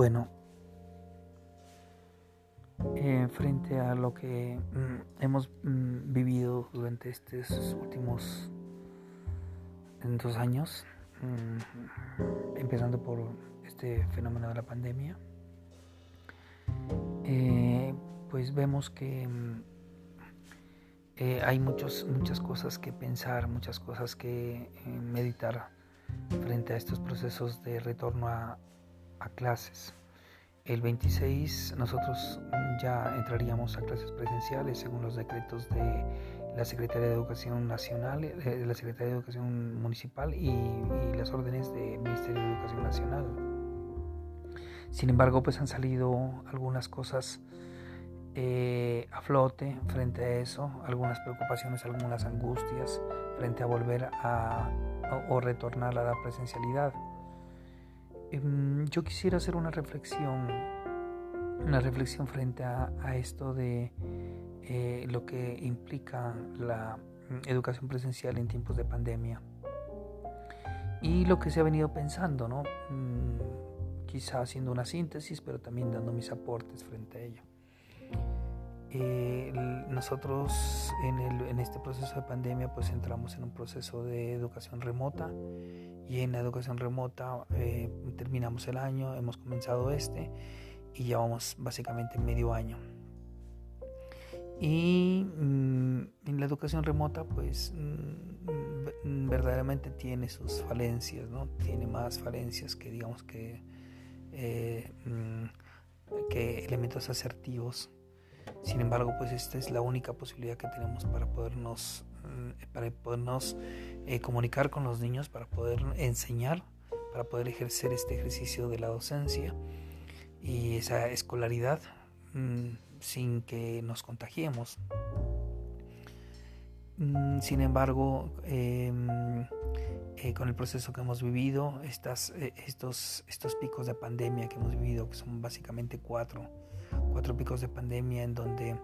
Bueno, eh, frente a lo que mm, hemos mm, vivido durante estos últimos dos años, mm, empezando por este fenómeno de la pandemia, eh, pues vemos que eh, hay muchos, muchas cosas que pensar, muchas cosas que meditar frente a estos procesos de retorno a, a clases. El 26 nosotros ya entraríamos a clases presenciales según los decretos de la Secretaría de Educación Nacional, eh, de la Secretaría de Educación Municipal y, las órdenes del Ministerio de Educación Nacional. Sin embargo, pues han salido algunas cosas eh, a flote frente a eso, algunas preocupaciones, algunas angustias frente a volver a o retornar a la presencialidad. Em, yo quisiera hacer una reflexión, una reflexión frente a, esto de eh, lo que implica la mm, educación presencial en tiempos de pandemia y lo que se ha venido pensando, ¿no? Mm, quizá haciendo una síntesis, pero también dando mis aportes frente a ello. Eh, nosotros en, este proceso de pandemia pues entramos en un proceso de educación remota y en la educación remota eh, terminamos el año, hemos comenzado este y llevamos básicamente medio año. Y mm, en la educación remota pues mm, verdaderamente tiene sus falencias, ¿no? Tiene más falencias que digamos que, eh, mm, que elementos asertivos sin embargo, pues esta es la única posibilidad que tenemos para podernos, mm, para podernos eh, comunicar con los niños, para poder enseñar, para poder ejercer este ejercicio de la docencia y esa escolaridad mm, sin que nos contagiemos. Mm, sin embargo, em, eh, con el proceso que hemos vivido, estas, eh, estos, estos picos de pandemia que hemos vivido, que son básicamente cuatro, cuatro picos de pandemia en donde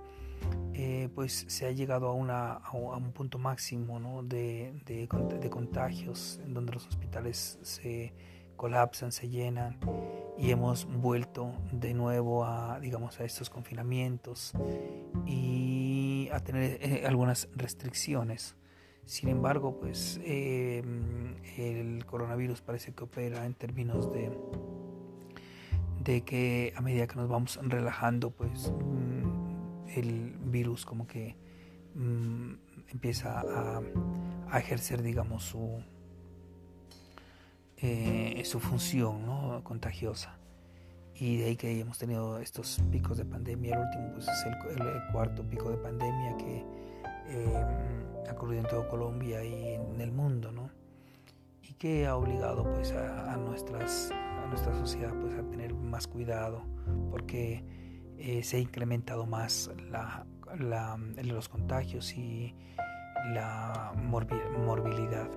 eh, pues se ha llegado a, una, a un punto máximo de, de, contagios, en donde los hospitales se colapsan, se llenan y hemos vuelto de nuevo a, digamos, a estos confinamientos y a tener eh, algunas restricciones. Sin embargo, pues eh, el coronavirus parece que opera en términos de de que a medida que nos vamos relajando, pues mm, el virus como que mm, empieza a, ejercer, digamos, su, eh, su función ¿no? contagiosa. Y de ahí que hemos tenido estos picos de pandemia. El último pues, es el, cuarto pico de pandemia que eh, ha ocurrido en toda Colombia y en el mundo, ¿no? Y que ha obligado pues, a nuestras nuestra sociedad pues, a tener más cuidado porque eh, se ha incrementado más la, los contagios y la morbilidad.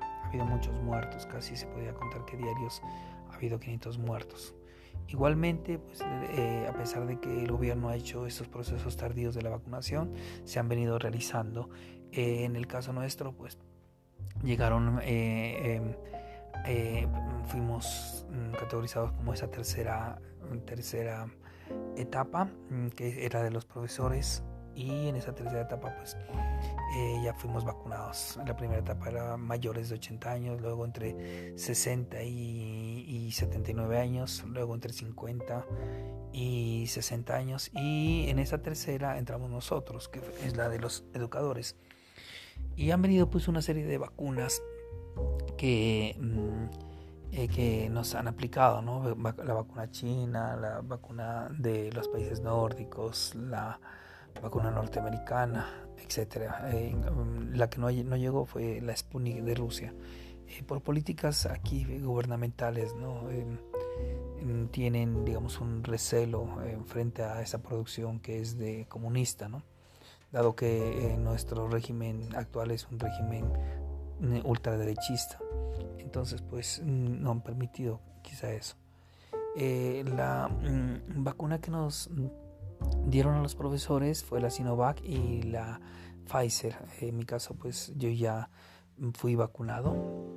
Ha habido muchos muertos, casi se podía contar que diarios ha habido 500 muertos. Igualmente, pues, eh, a pesar de que el gobierno ha hecho estos procesos tardíos de la vacunación, se han venido realizando. Eh, en el caso nuestro, pues llegaron em, eh, fuimos categorizados como esa tercera, tercera etapa mm, que era de los profesores y en esa tercera etapa pues eh, ya fuimos vacunados. La primera etapa era mayores de 80 años, luego entre 60 y, y 79 años, luego entre 50 y 60 años y en esa tercera entramos nosotros, que es la de los educadores. Y han venido pues una serie de vacunas que, mm, eh, que nos han aplicado, ¿no? la vacuna china, la vacuna de los países nórdicos, la vacuna norteamericana, etc. Eh, la que no, no, llegó fue la Sputnik de Rusia. Eh, por políticas aquí gubernamentales, ¿no? tienen, digamos, un recelo frente a esa producción que es de comunista, ¿no? dado que nuestro régimen actual es un régimen ultraderechista. Entonces, pues mm, no han permitido quizá eso. Eh, la mm, vacuna que nos dieron a los profesores fue la Sinovac y la Pfizer. En mi caso, pues yo ya fui vacunado.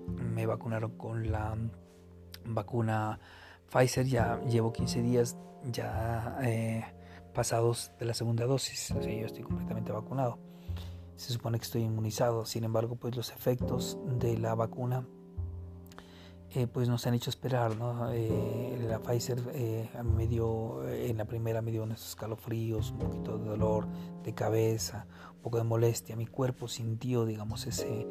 Me vacunaron con la vacuna Pfizer ya llevo 15 días ya pasados de la segunda dosis, sea, yo estoy completamente vacunado. Se supone que estoy inmunizado, sin embargo, pues los efectos de la vacuna eh, pues nos han hecho esperar, ¿no? Eh, la Pfizer eh, me dio, en la primera me dio unos escalofríos, un poquito de dolor de cabeza, un poco de molestia. Mi cuerpo sintió, digamos, ese,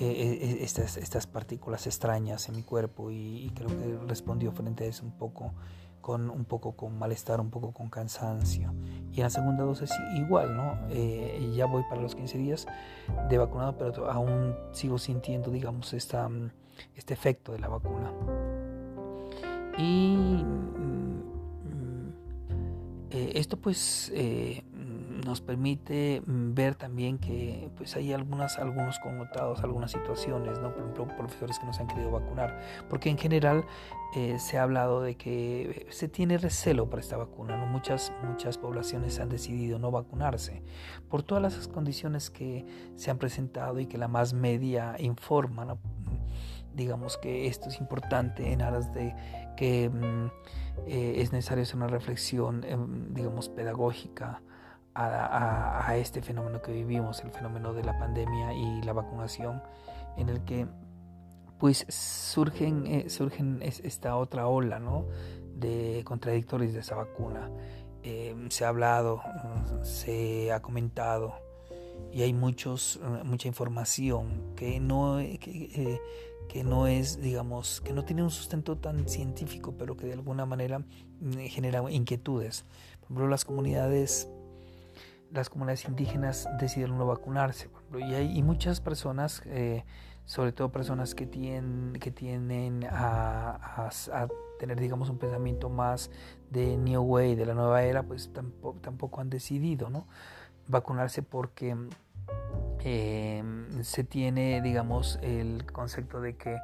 estas, estas partículas extrañas en mi cuerpo y, y, creo que respondió frente a eso un poco con un poco con malestar, un poco con cansancio. Y en la segunda dosis igual, ¿no? ya voy para los 15 días de vacunado, pero aún sigo sintiendo, digamos, esta este efecto de la vacuna. Y mm, mm, eh, esto pues eh, nos permite mm, ver también que pues hay algunas, algunos connotados, algunas situaciones, ¿no? por ejemplo, profesores que no se han querido vacunar, porque en general eh, se ha hablado de que se tiene recelo para esta vacuna, muchas, muchas poblaciones han decidido no vacunarse por todas las condiciones que se han presentado y que la más media informa, digamos que esto es importante en aras de que mm, eh, es necesario hacer una reflexión, em, digamos, pedagógica a, este fenómeno que vivimos, el fenómeno de la pandemia y la vacunación, en el que pues surgen, eh, surgen esta otra ola ¿no? de contradictorios de esa vacuna. Em, se ha hablado, se ha comentado y hay muchos, mucha información que no, eh, que no es, digamos, que no tiene un sustento tan científico, pero que de alguna manera mm, genera inquietudes. Por ejemplo, las comunidades, las comunidades indígenas decidieron no vacunarse. y hay muchas personas, eh, sobre todo personas que tienen, que tienen a, tener, digamos, un pensamiento más de New Way, de la nueva era, pues tampoco, tampoco han decidido ¿no? vacunarse porque eh, se tiene, digamos, el concepto de que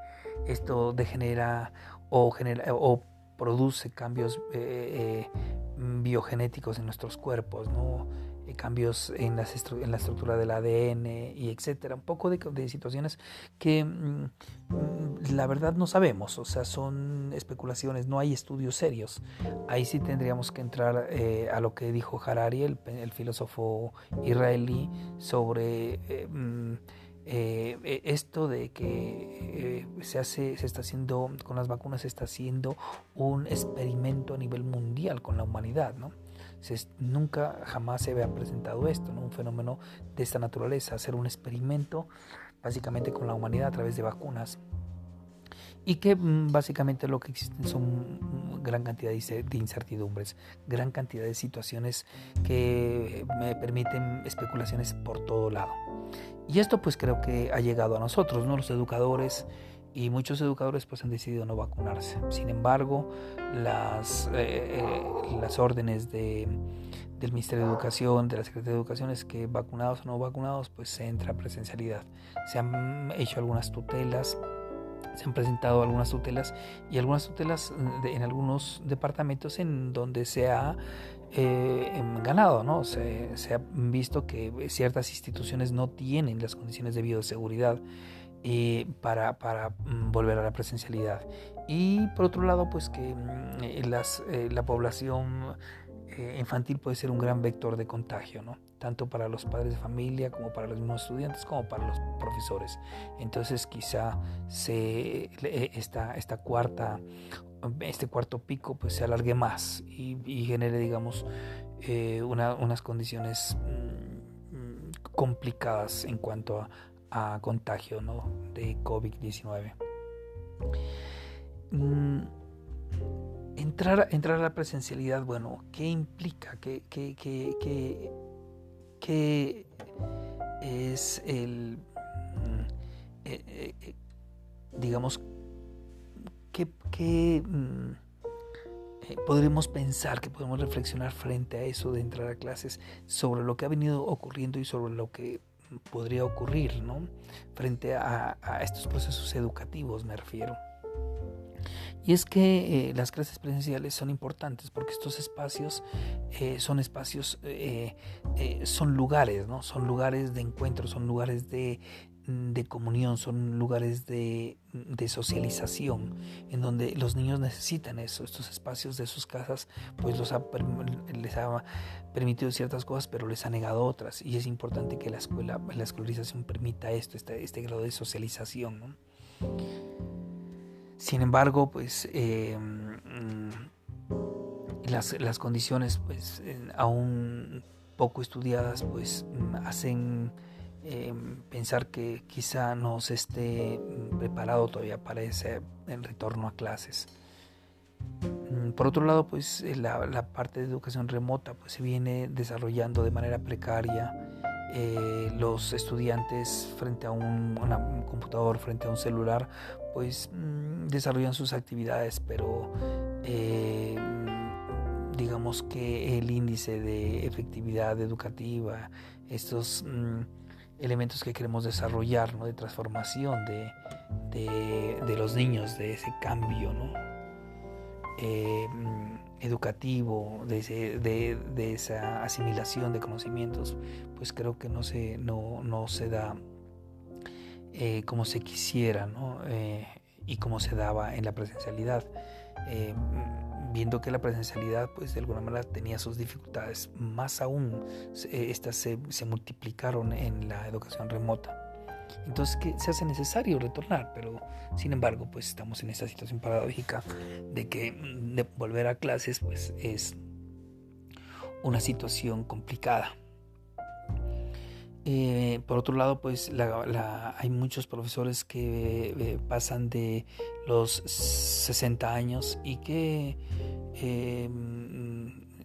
esto degenera o, genera, o produce cambios eh, eh, biogenéticos en nuestros cuerpos, ¿no? Eh, cambios en, en, la estructura del ADN y etcétera. Un poco de, situaciones que mm, mm, la verdad no sabemos, o sea, son especulaciones, no hay estudios serios. Ahí sí tendríamos que entrar eh, a lo que dijo Harari, el, filósofo israelí, sobre... Eh, mm, esto de que se hace, se está haciendo con las vacunas, se está haciendo un experimento a nivel mundial con la humanidad, ¿no? Nunca jamás se había presentado esto, ¿no? un fenómeno de esta naturaleza, hacer un experimento básicamente con la humanidad a través de vacunas y que mm, básicamente lo que existen son gran cantidad de incertidumbres, gran cantidad de situaciones que me permiten especulaciones por todo lado. Y esto pues creo que ha llegado a nosotros, ¿no? los educadores, y muchos educadores pues han decidido no vacunarse. Sin embargo, las, eh, eh, las órdenes de, del Ministerio de Educación, de la Secretaría de Educación es que vacunados o no vacunados pues se entra a presencialidad. Se han hecho algunas tutelas, se han presentado algunas tutelas y algunas tutelas en algunos departamentos en donde se ha eh, em, ganado, ¿no? Se, se, ha visto que ciertas instituciones no tienen las condiciones de bioseguridad eh, para, para, mm, volver a la presencialidad. Y por otro lado, pues que mm, eh, las, eh, la población infantil puede ser un gran vector de contagio, ¿no? tanto para los padres de familia como para los mismos estudiantes como para los profesores. Entonces quizá se, esta, esta cuarta, este cuarto pico pues se alargue más y, y genere digamos una, unas condiciones mm, complicadas en cuanto a, a contagio ¿no? de COVID-19. Mm, entrar, entrar a la presencialidad, bueno, ¿qué implica? ¿Qué, qué, qué, qué, es el, mm, eh, eh, eh, digamos, qué, mm, podremos pensar, que podemos reflexionar frente a eso de entrar a clases sobre lo que ha venido ocurriendo y sobre lo que podría ocurrir ¿no? frente a, estos procesos educativos, me refiero. Y es que eh, las clases presenciales son importantes porque estos espacios eh, son espacios, eh, son lugares, ¿no? Son lugares de encuentro, son lugares de, de comunión, son lugares de, socialización, en donde los niños necesitan eso, estos espacios de sus casas, pues los les ha permitido ciertas cosas, pero les ha negado otras, y es importante que la escuela, la escolarización permita esto, este, este grado de socialización. Sin embargo, pues mm, las, las, condiciones, pues aún poco estudiadas, pues hacen Em, pensar que quizá no se esté mm, preparado todavía para ese retorno a clases. Mm, por otro lado, pues eh, la, parte de educación remota pues, se viene desarrollando de manera precaria. Eh, los estudiantes frente a un, computador, frente a un celular, pues mm, desarrollan sus actividades, pero eh, digamos que el índice de efectividad educativa, estos elementos que queremos desarrollar, ¿no? de transformación de, de, los niños, de ese cambio ¿no? Eh, educativo, de, de, esa asimilación de conocimientos, pues creo que no se, no, no se da eh, como se quisiera ¿no? Eh, y como se daba en la presencialidad viendo que la presencialidad pues de alguna manera tenía sus dificultades, más aún estas se, multiplicaron en la educación remota. Entonces que se hace necesario retornar, pero sin embargo pues estamos en esta situación paradójica de que mm, volver a clases pues es una situación complicada. Eh, por otro lado, pues hay muchos profesores que eh, pasan de los 60 años y que eh,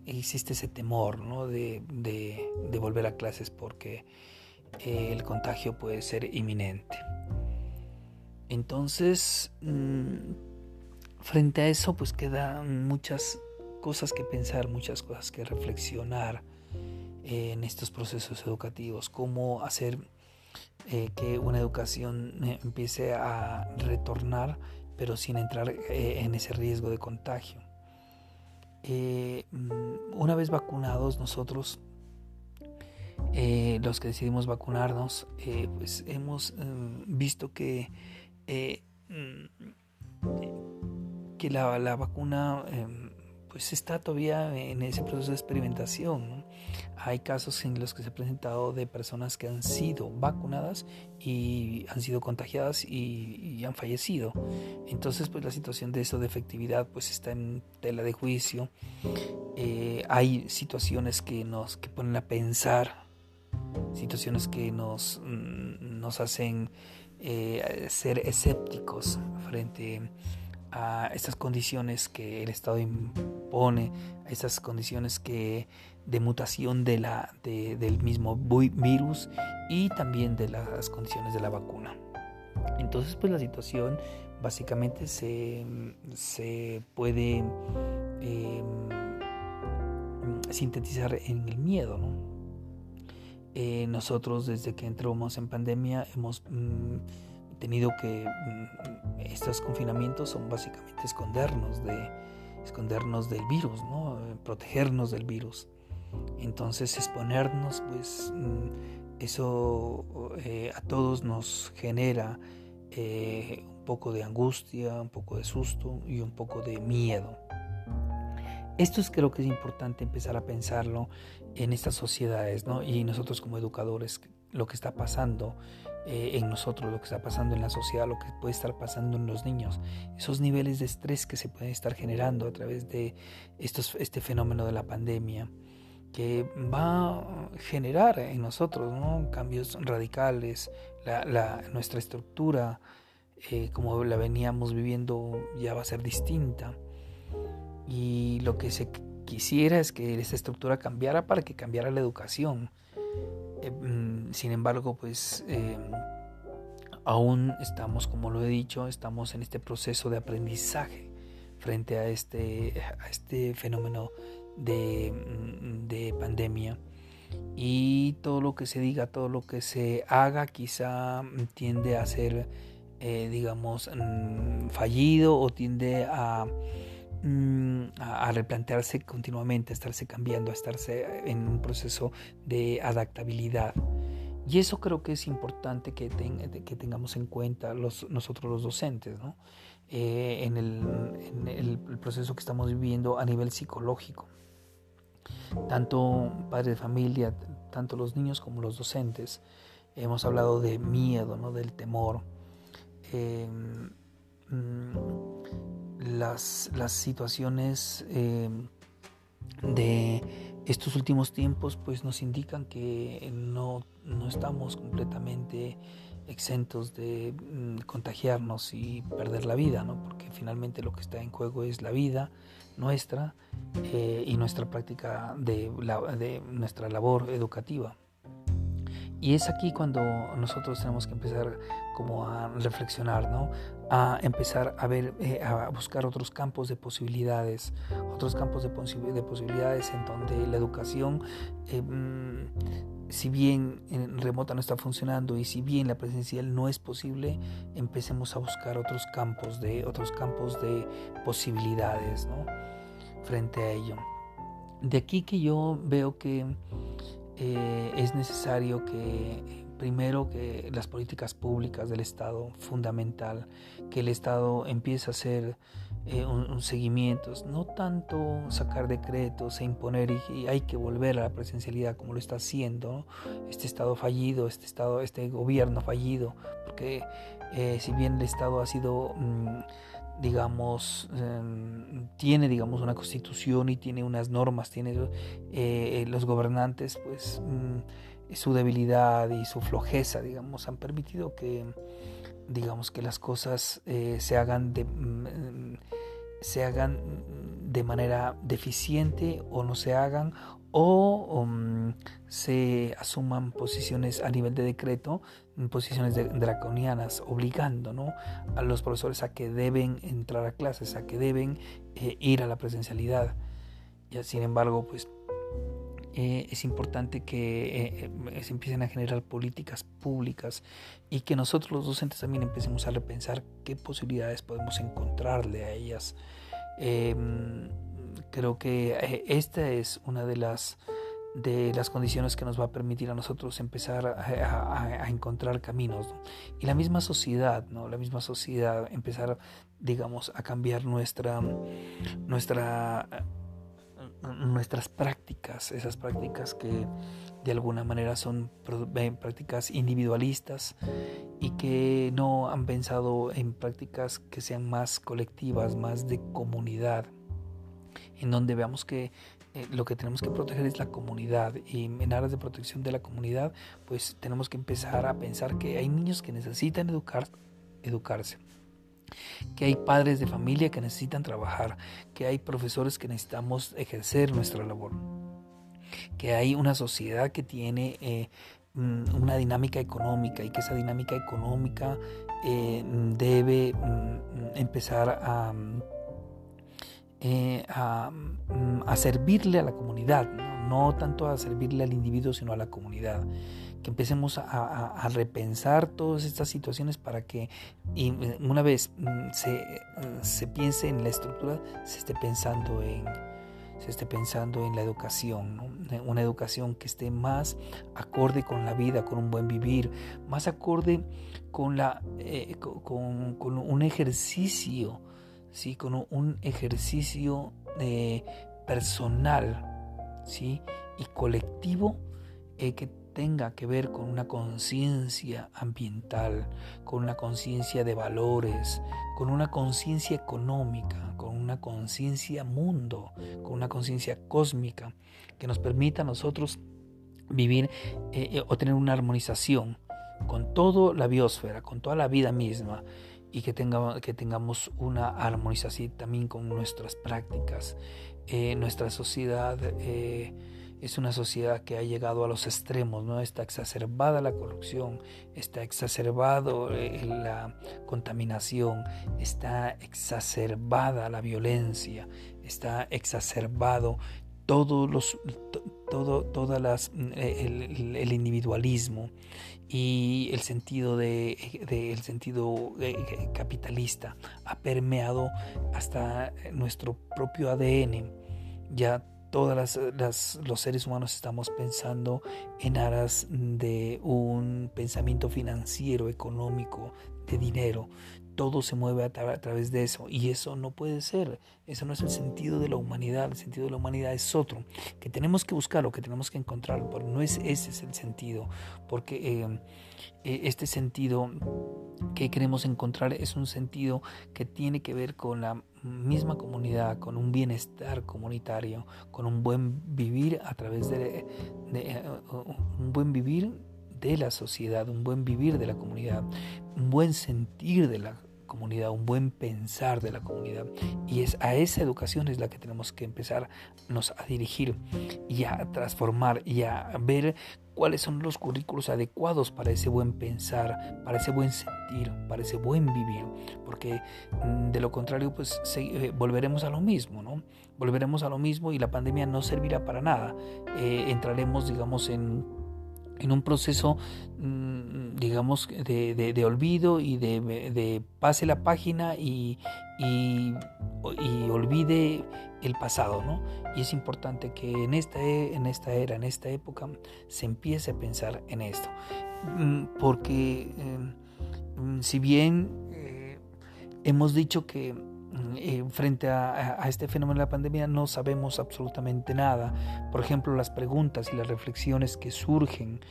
existe ese temor ¿no? de, volver a clases porque el contagio puede ser inminente. Entonces, mm, frente a eso, pues quedan muchas cosas que pensar, muchas cosas que reflexionar en estos procesos educativos, cómo hacer eh, que una educación eh, empiece a retornar, pero sin entrar eh, en ese riesgo de contagio. Mm, una vez vacunados nosotros, los que decidimos vacunarnos, pues hemos visto que, mm, que la, la vacuna em, pues está todavía en ese proceso de experimentación. Hay casos en los que se ha presentado de personas que han sido vacunadas y han sido contagiadas y, han fallecido. Entonces, pues la situación de eso de efectividad pues está en tela de juicio. Eh, hay situaciones que nos que ponen a pensar, situaciones que nos, mm, nos hacen eh, ser escépticos frente a estas condiciones que el Estado impone, a estas condiciones que de mutación de la, del mismo virus y también de las condiciones de la vacuna. Entonces, pues la situación básicamente se, se puede em, sintetizar en el miedo. Eh, nosotros desde que entramos en pandemia hemos... Mm, tenido que mm, estos confinamientos son básicamente escondernos de escondernos del virus, ¿no? protegernos del virus. Entonces exponernos, pues mm, eso eh, a todos nos genera eh, un poco de angustia, un poco de susto y un poco de miedo. Esto es creo que es importante empezar a pensarlo en estas sociedades, ¿no? Y nosotros como educadores, lo que está pasando eh, en nosotros, lo que está pasando en la sociedad, lo que puede estar pasando en los niños, esos niveles de estrés que se pueden estar generando a través de estos, este fenómeno de la pandemia que va a generar en nosotros cambios radicales, nuestra estructura eh, como la veníamos viviendo ya va a ser distinta. Y lo que se quisiera es que esa estructura cambiara para que cambiara la educación. Eh, mm, sin embargo, pues em, aún estamos, como lo he dicho, estamos en este proceso de aprendizaje frente a este, a este fenómeno de, mm, de, pandemia. Y todo lo que se diga, todo lo que se haga, quizá tiende a ser, eh, digamos, mm, fallido o tiende a Mm, a, replantearse continuamente, a estarse cambiando, a estarse en un proceso de adaptabilidad. Y eso creo que es importante que, que tengamos en cuenta los, nosotros los docentes, ¿no? Eh, en, el, proceso que estamos viviendo a nivel psicológico. Tanto padres de familia, tanto los niños como los docentes, hemos hablado de miedo, ¿no? del temor. Em, mm, las, las, situaciones em, de estos últimos tiempos pues nos indican que no, no estamos completamente exentos de mm, contagiarnos y perder la vida, ¿no? porque finalmente lo que está en juego es la vida nuestra eh, y nuestra práctica de, nuestra labor educativa. Y es aquí cuando nosotros tenemos que empezar como a reflexionar, ¿no? A empezar a ver, eh, a buscar otros campos de posibilidades, otros campos de, de posibilidades en donde la educación, eh, mm, si bien en remota no está funcionando y si bien la presencial no es posible, empecemos a buscar otros campos de, otros campos de posibilidades, ¿no? Frente a ello. De aquí que yo veo que eh, es necesario que primero que las políticas públicas del Estado, fundamental, que el Estado empiece a hacer eh, un, seguimiento, no tanto sacar decretos e imponer y, hay que volver a la presencialidad como lo está haciendo este Estado fallido, este Estado, este gobierno fallido, porque eh, si bien el Estado ha sido mm, digamos, em, tiene, digamos, una constitución y tiene unas normas, tiene eh, los gobernantes, pues mm, su debilidad y su flojeza, digamos, han permitido que, digamos, que las cosas se hagan de mm, se hagan de manera deficiente o no se hagan o um, se asuman posiciones a nivel de decreto, posiciones draconianas, obligando ¿no? a los profesores a que deben entrar a clases, a que deben eh, ir a la presencialidad. Ya, sin embargo, pues eh, es importante que eh, se empiecen a generar políticas públicas y que nosotros los docentes también empecemos a repensar qué posibilidades podemos encontrarle a ellas. Em, creo que eh, esta es una de las de las condiciones que nos va a permitir a nosotros empezar a, encontrar caminos y la misma sociedad no la misma sociedad empezar digamos a cambiar nuestra nuestra nuestras prácticas esas prácticas que de alguna manera son prácticas individualistas y que no han pensado en prácticas que sean más colectivas más de comunidad en donde veamos que eh, lo que tenemos que proteger es la comunidad. Y en aras de protección de la comunidad pues tenemos que empezar a pensar que hay niños que necesitan educar, educarse que hay padres de familia que necesitan trabajar, que hay profesores que necesitamos ejercer nuestra labor, que hay una sociedad que tiene eh, mm, una dinámica económica y que esa dinámica económica eh, debe mm, empezar a eh, mm, a, servirle a la comunidad, ¿no? tanto a servirle al individuo, sino a la comunidad. Que empecemos a, repensar todas estas situaciones para que una vez se, se, piense en la estructura, se esté pensando en, se esté pensando en la educación, una educación que esté más acorde con la vida, con un buen vivir, más acorde con, la, eh, con, un ejercicio ¿sí? con un ejercicio eh, personal ¿sí? y colectivo eh, que tenga que ver con una conciencia ambiental, con una conciencia de valores, con una conciencia económica, con una conciencia mundo, con una conciencia cósmica que nos permita a nosotros vivir eh, o tener una armonización con toda la biosfera, con toda la vida misma y que, tenga, que tengamos una armonización también con nuestras prácticas. Eh, nuestra sociedad eh, es una sociedad que ha llegado a los extremos, ¿no? Está exacerbada la corrupción, está exacerbado eh, la contaminación, está exacerbada la violencia, está exacerbado todos los, todo, todas las, el individualismo y el sentido, de, el sentido eh, capitalista ha permeado hasta nuestro propio ADN. Ya todos los seres humanos estamos pensando en aras de un pensamiento financiero, económico, de dinero. Todo se mueve a, través de eso y eso no puede ser. Eso no es el sentido de la humanidad. El sentido de la humanidad es otro. Que tenemos que buscarlo, que tenemos que encontrarlo, pero no es ese es el sentido. Porque eh, eh, este sentido que queremos encontrar es un sentido que tiene que ver con la misma comunidad, con un bienestar comunitario, con un buen vivir a través de, eh, un buen vivir de la sociedad, un buen vivir de la comunidad, un buen sentir de la comunidad, un buen pensar de la comunidad. Y es a esa educación es la que tenemos que empezar a dirigir y a transformar y a ver cuáles son los currículos adecuados para ese buen pensar, para ese buen sentir, para ese buen vivir, porque mm, de lo contrario pues eh, volveremos a lo mismo, ¿no? Volveremos a lo mismo y la pandemia no servirá para nada. Eh, entraremos, digamos, en en un proceso, mm, digamos, de, olvido y de, pase la página y, y, olvide el pasado, ¿no? Y es importante que en esta, e, en esta era, en esta época, se empiece a pensar en esto. Mm, porque em, si bien eh, hemos dicho que eh, frente a, este fenómeno de la pandemia no sabemos absolutamente nada. Por ejemplo, las preguntas y las reflexiones que surgen,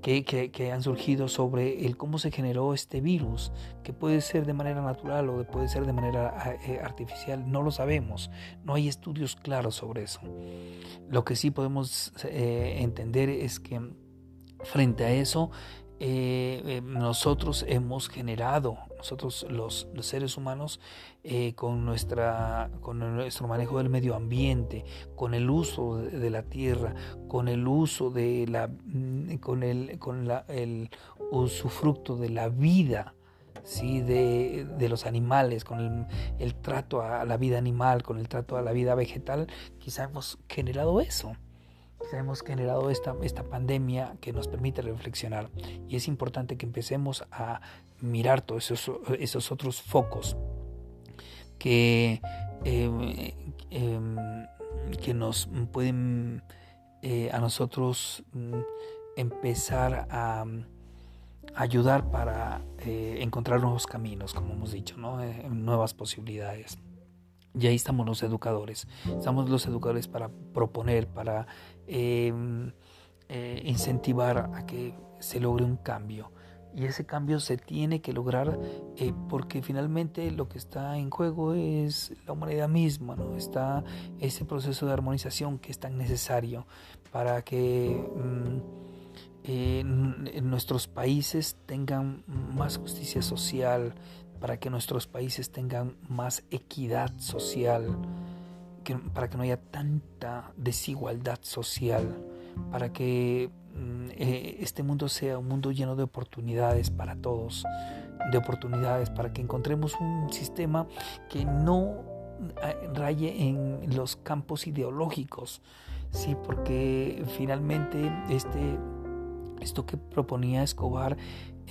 que, han surgido sobre el cómo se generó este virus, que puede ser de manera natural o puede ser de manera eh, artificial, no lo sabemos. No hay estudios claros sobre eso. Lo que sí podemos eh, entender es que frente a eso, nosotros hemos generado nosotros los, seres humanos eh, con, nuestra, con nuestro manejo del medio ambiente, con el uso de, la tierra, con el uso de la, mm, con el, con la, el usufructo de la vida, ¿sí? de, de, los animales, con el, el, trato a la vida animal, con el trato a la vida vegetal, quizá hemos generado eso hemos generado esta, esta pandemia que nos permite reflexionar y es importante que empecemos a mirar todos esos, esos otros focos que, em, em, que nos pueden eh, a nosotros mm, empezar a, ayudar para eh, encontrar nuevos caminos, como hemos dicho, ¿no? Eh, nuevas posibilidades. Y ahí estamos los educadores. Estamos los educadores para proponer, para Em, eh, incentivar a que se logre un cambio. Y ese cambio se tiene que lograr eh, porque finalmente lo que está en juego es la humanidad misma, ¿no? Está ese proceso de armonización que es tan necesario para que mm, eh, nuestros países tengan más justicia social, para que nuestros países tengan más equidad social para que no haya tanta desigualdad social, para que mm, eh, este mundo sea un mundo lleno de oportunidades para todos, de oportunidades, para que encontremos un sistema que no eh, raye en los campos ideológicos, sí, porque finalmente este esto que proponía Escobar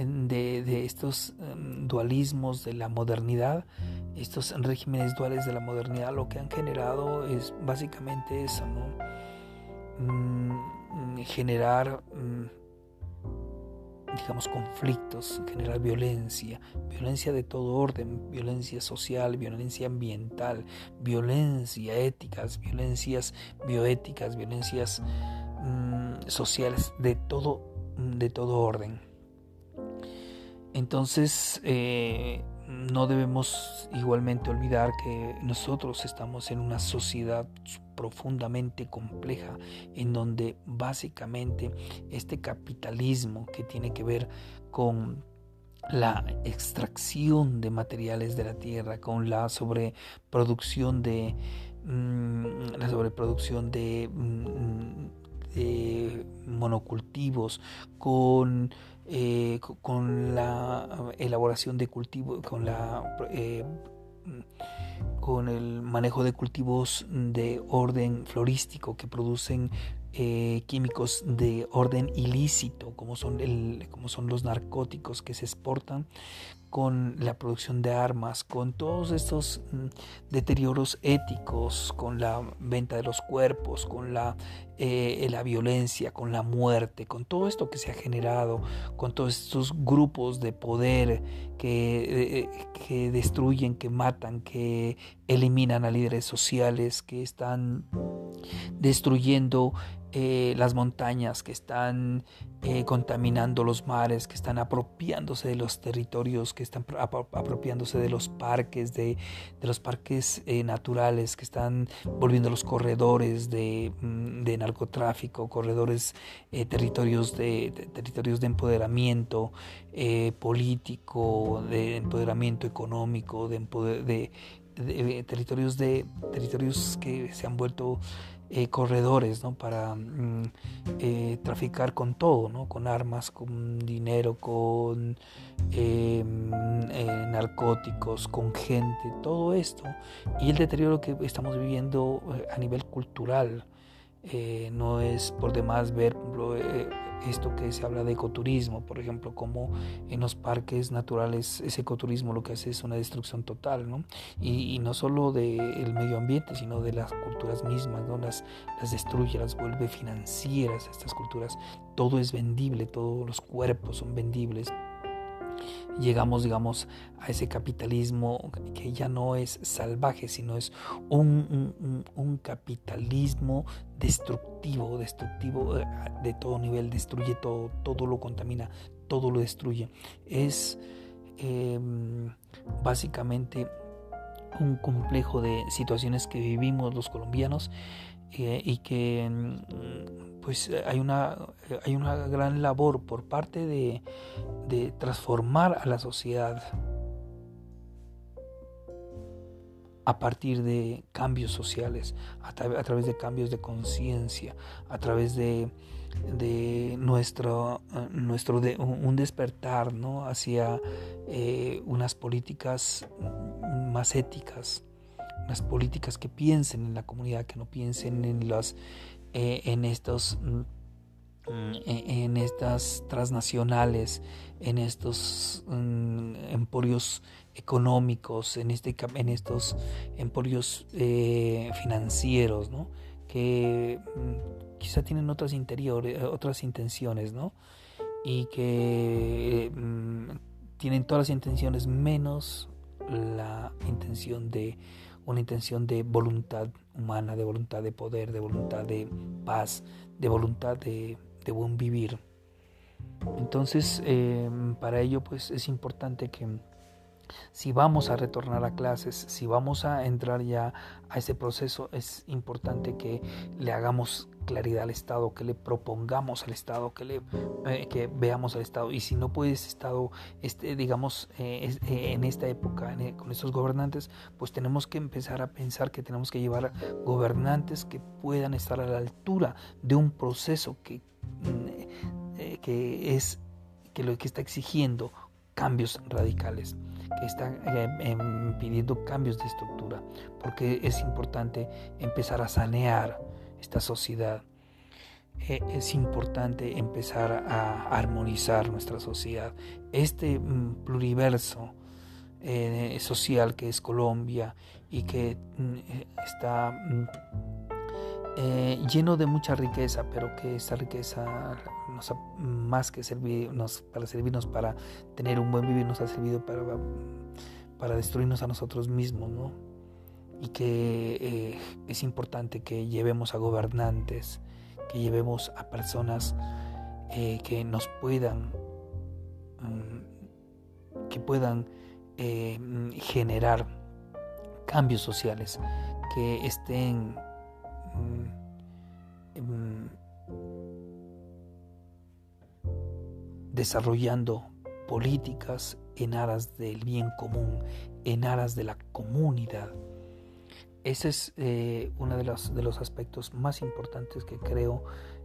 de, estos em, dualismos de la modernidad, estos regímenes duales de la modernidad, lo que han generado es básicamente eso, ¿no? Mm, generar, mm, digamos, conflictos, generar violencia, violencia de todo orden, violencia social, violencia ambiental, violencia éticas, violencias bioéticas, violencias mm, sociales, de todo, de todo orden. Entonces, eh, no debemos igualmente olvidar que nosotros estamos en una sociedad profundamente compleja en donde básicamente este capitalismo que tiene que ver con la extracción de materiales de la tierra, con la sobreproducción de mm, la sobreproducción de mm, monocultivos, con eh, con la elaboración de cultivos, con la eh, con el manejo de cultivos de orden florístico que producen eh, químicos de orden ilícito, como son, el, como son los narcóticos que se exportan, con la producción de armas, con todos estos mm, deterioros éticos, con la venta de los cuerpos, con la, eh, la violencia, con la muerte, con todo esto que se ha generado, con todos estos grupos de poder que, eh, que destruyen, que matan, que eliminan a líderes sociales, que están destruyendo eh, las montañas, que están eh, contaminando los mares, que están apropiándose de los territorios, que están apropiándose de los parques, de, los parques eh, naturales, que están volviendo los corredores de, mm, narcotráfico, corredores, territorios, de, territorios de empoderamiento político, de empoderamiento económico, de, de territorios de territorios que se han vuelto eh, corredores ¿no? para mm, eh, traficar con todo, ¿no? con armas, con dinero, con eh, narcóticos, con gente, todo esto. Y el deterioro que estamos viviendo a nivel cultural no es por demás ver, esto que se habla de ecoturismo, por ejemplo, como en los parques naturales ese ecoturismo lo que hace es una destrucción total, ¿no? Y, no solo del medio ambiente, sino de las culturas mismas, ¿no? Las, las destruye, las vuelve financieras estas culturas. Todo es vendible, todos los cuerpos son vendibles, llegamos, digamos, a ese capitalismo que ya no es salvaje, sino es un, capitalismo destructivo, destructivo eh, de todo nivel, destruye todo, todo lo contamina, todo lo destruye. Es em, básicamente un complejo de situaciones que vivimos los colombianos eh, y que mm, pues hay una, hay una gran labor por parte de, de transformar a la sociedad a partir de cambios sociales, a, través de cambios de conciencia, a través de, de nuestro, nuestro de, un despertar ¿no? hacia eh, unas políticas más éticas, unas políticas que piensen en la comunidad, que no piensen en, las, eh, en estos mm, en estas transnacionales, en estos mm, emporios económicos, en, este, en estos emporios eh, financieros, ¿no? que mm, quizá tienen otras otras intenciones, ¿no? y que tienen todas las intenciones menos la intención de una intención de voluntad humana, de voluntad de poder, de voluntad de paz, de voluntad de, buen vivir. Entonces, em, para ello, pues es importante que si vamos a retornar a clases, si vamos a entrar ya a ese proceso, es importante que le hagamos claridad al Estado, que le propongamos al Estado, que, le, eh, que veamos al Estado. Y si no puede ese Estado, este, digamos, eh, eh, en esta época, con estos gobernantes, pues tenemos que empezar a pensar que tenemos que llevar gobernantes que puedan estar a la altura de un proceso que, mm, que es que lo que está exigiendo cambios radicales, que están em, pidiendo cambios de estructura, porque es importante empezar a sanear esta sociedad. Eh, es importante empezar a armonizar nuestra sociedad. Este mm, pluriverso eh, social que es Colombia y que mm, está mm, eh, lleno de mucha riqueza, pero que esta riqueza más que servirnos para servirnos para tener un buen vivir, nos ha servido para, para destruirnos a nosotros mismos, ¿no? y que eh, es importante que llevemos a gobernantes, que llevemos a personas eh, que nos puedan, mm, que puedan eh, generar cambios sociales, que estén desarrollando políticas en aras del bien común, en aras de la comunidad. Ese es eh, uno de los, de los aspectos más importantes que creo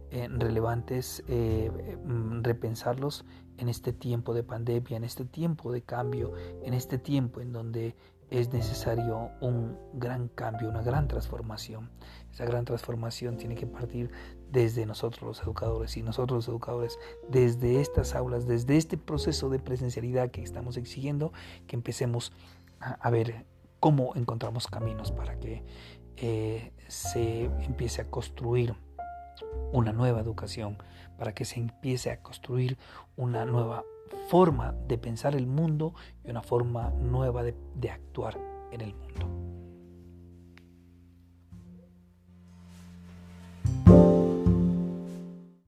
eh, relevantes eh, mm, repensarlos en este tiempo de pandemia, en este tiempo de cambio, en este tiempo en donde es necesario un gran cambio, una gran transformación. Esa gran transformación tiene que partir desde nosotros los educadores y nosotros los educadores desde estas aulas, desde este proceso de presencialidad que estamos exigiendo, que empecemos a, ver cómo encontramos caminos para que eh, se empiece a construir una nueva educación, para que se empiece a construir una nueva forma de pensar el mundo y una forma nueva de actuar en el mundo.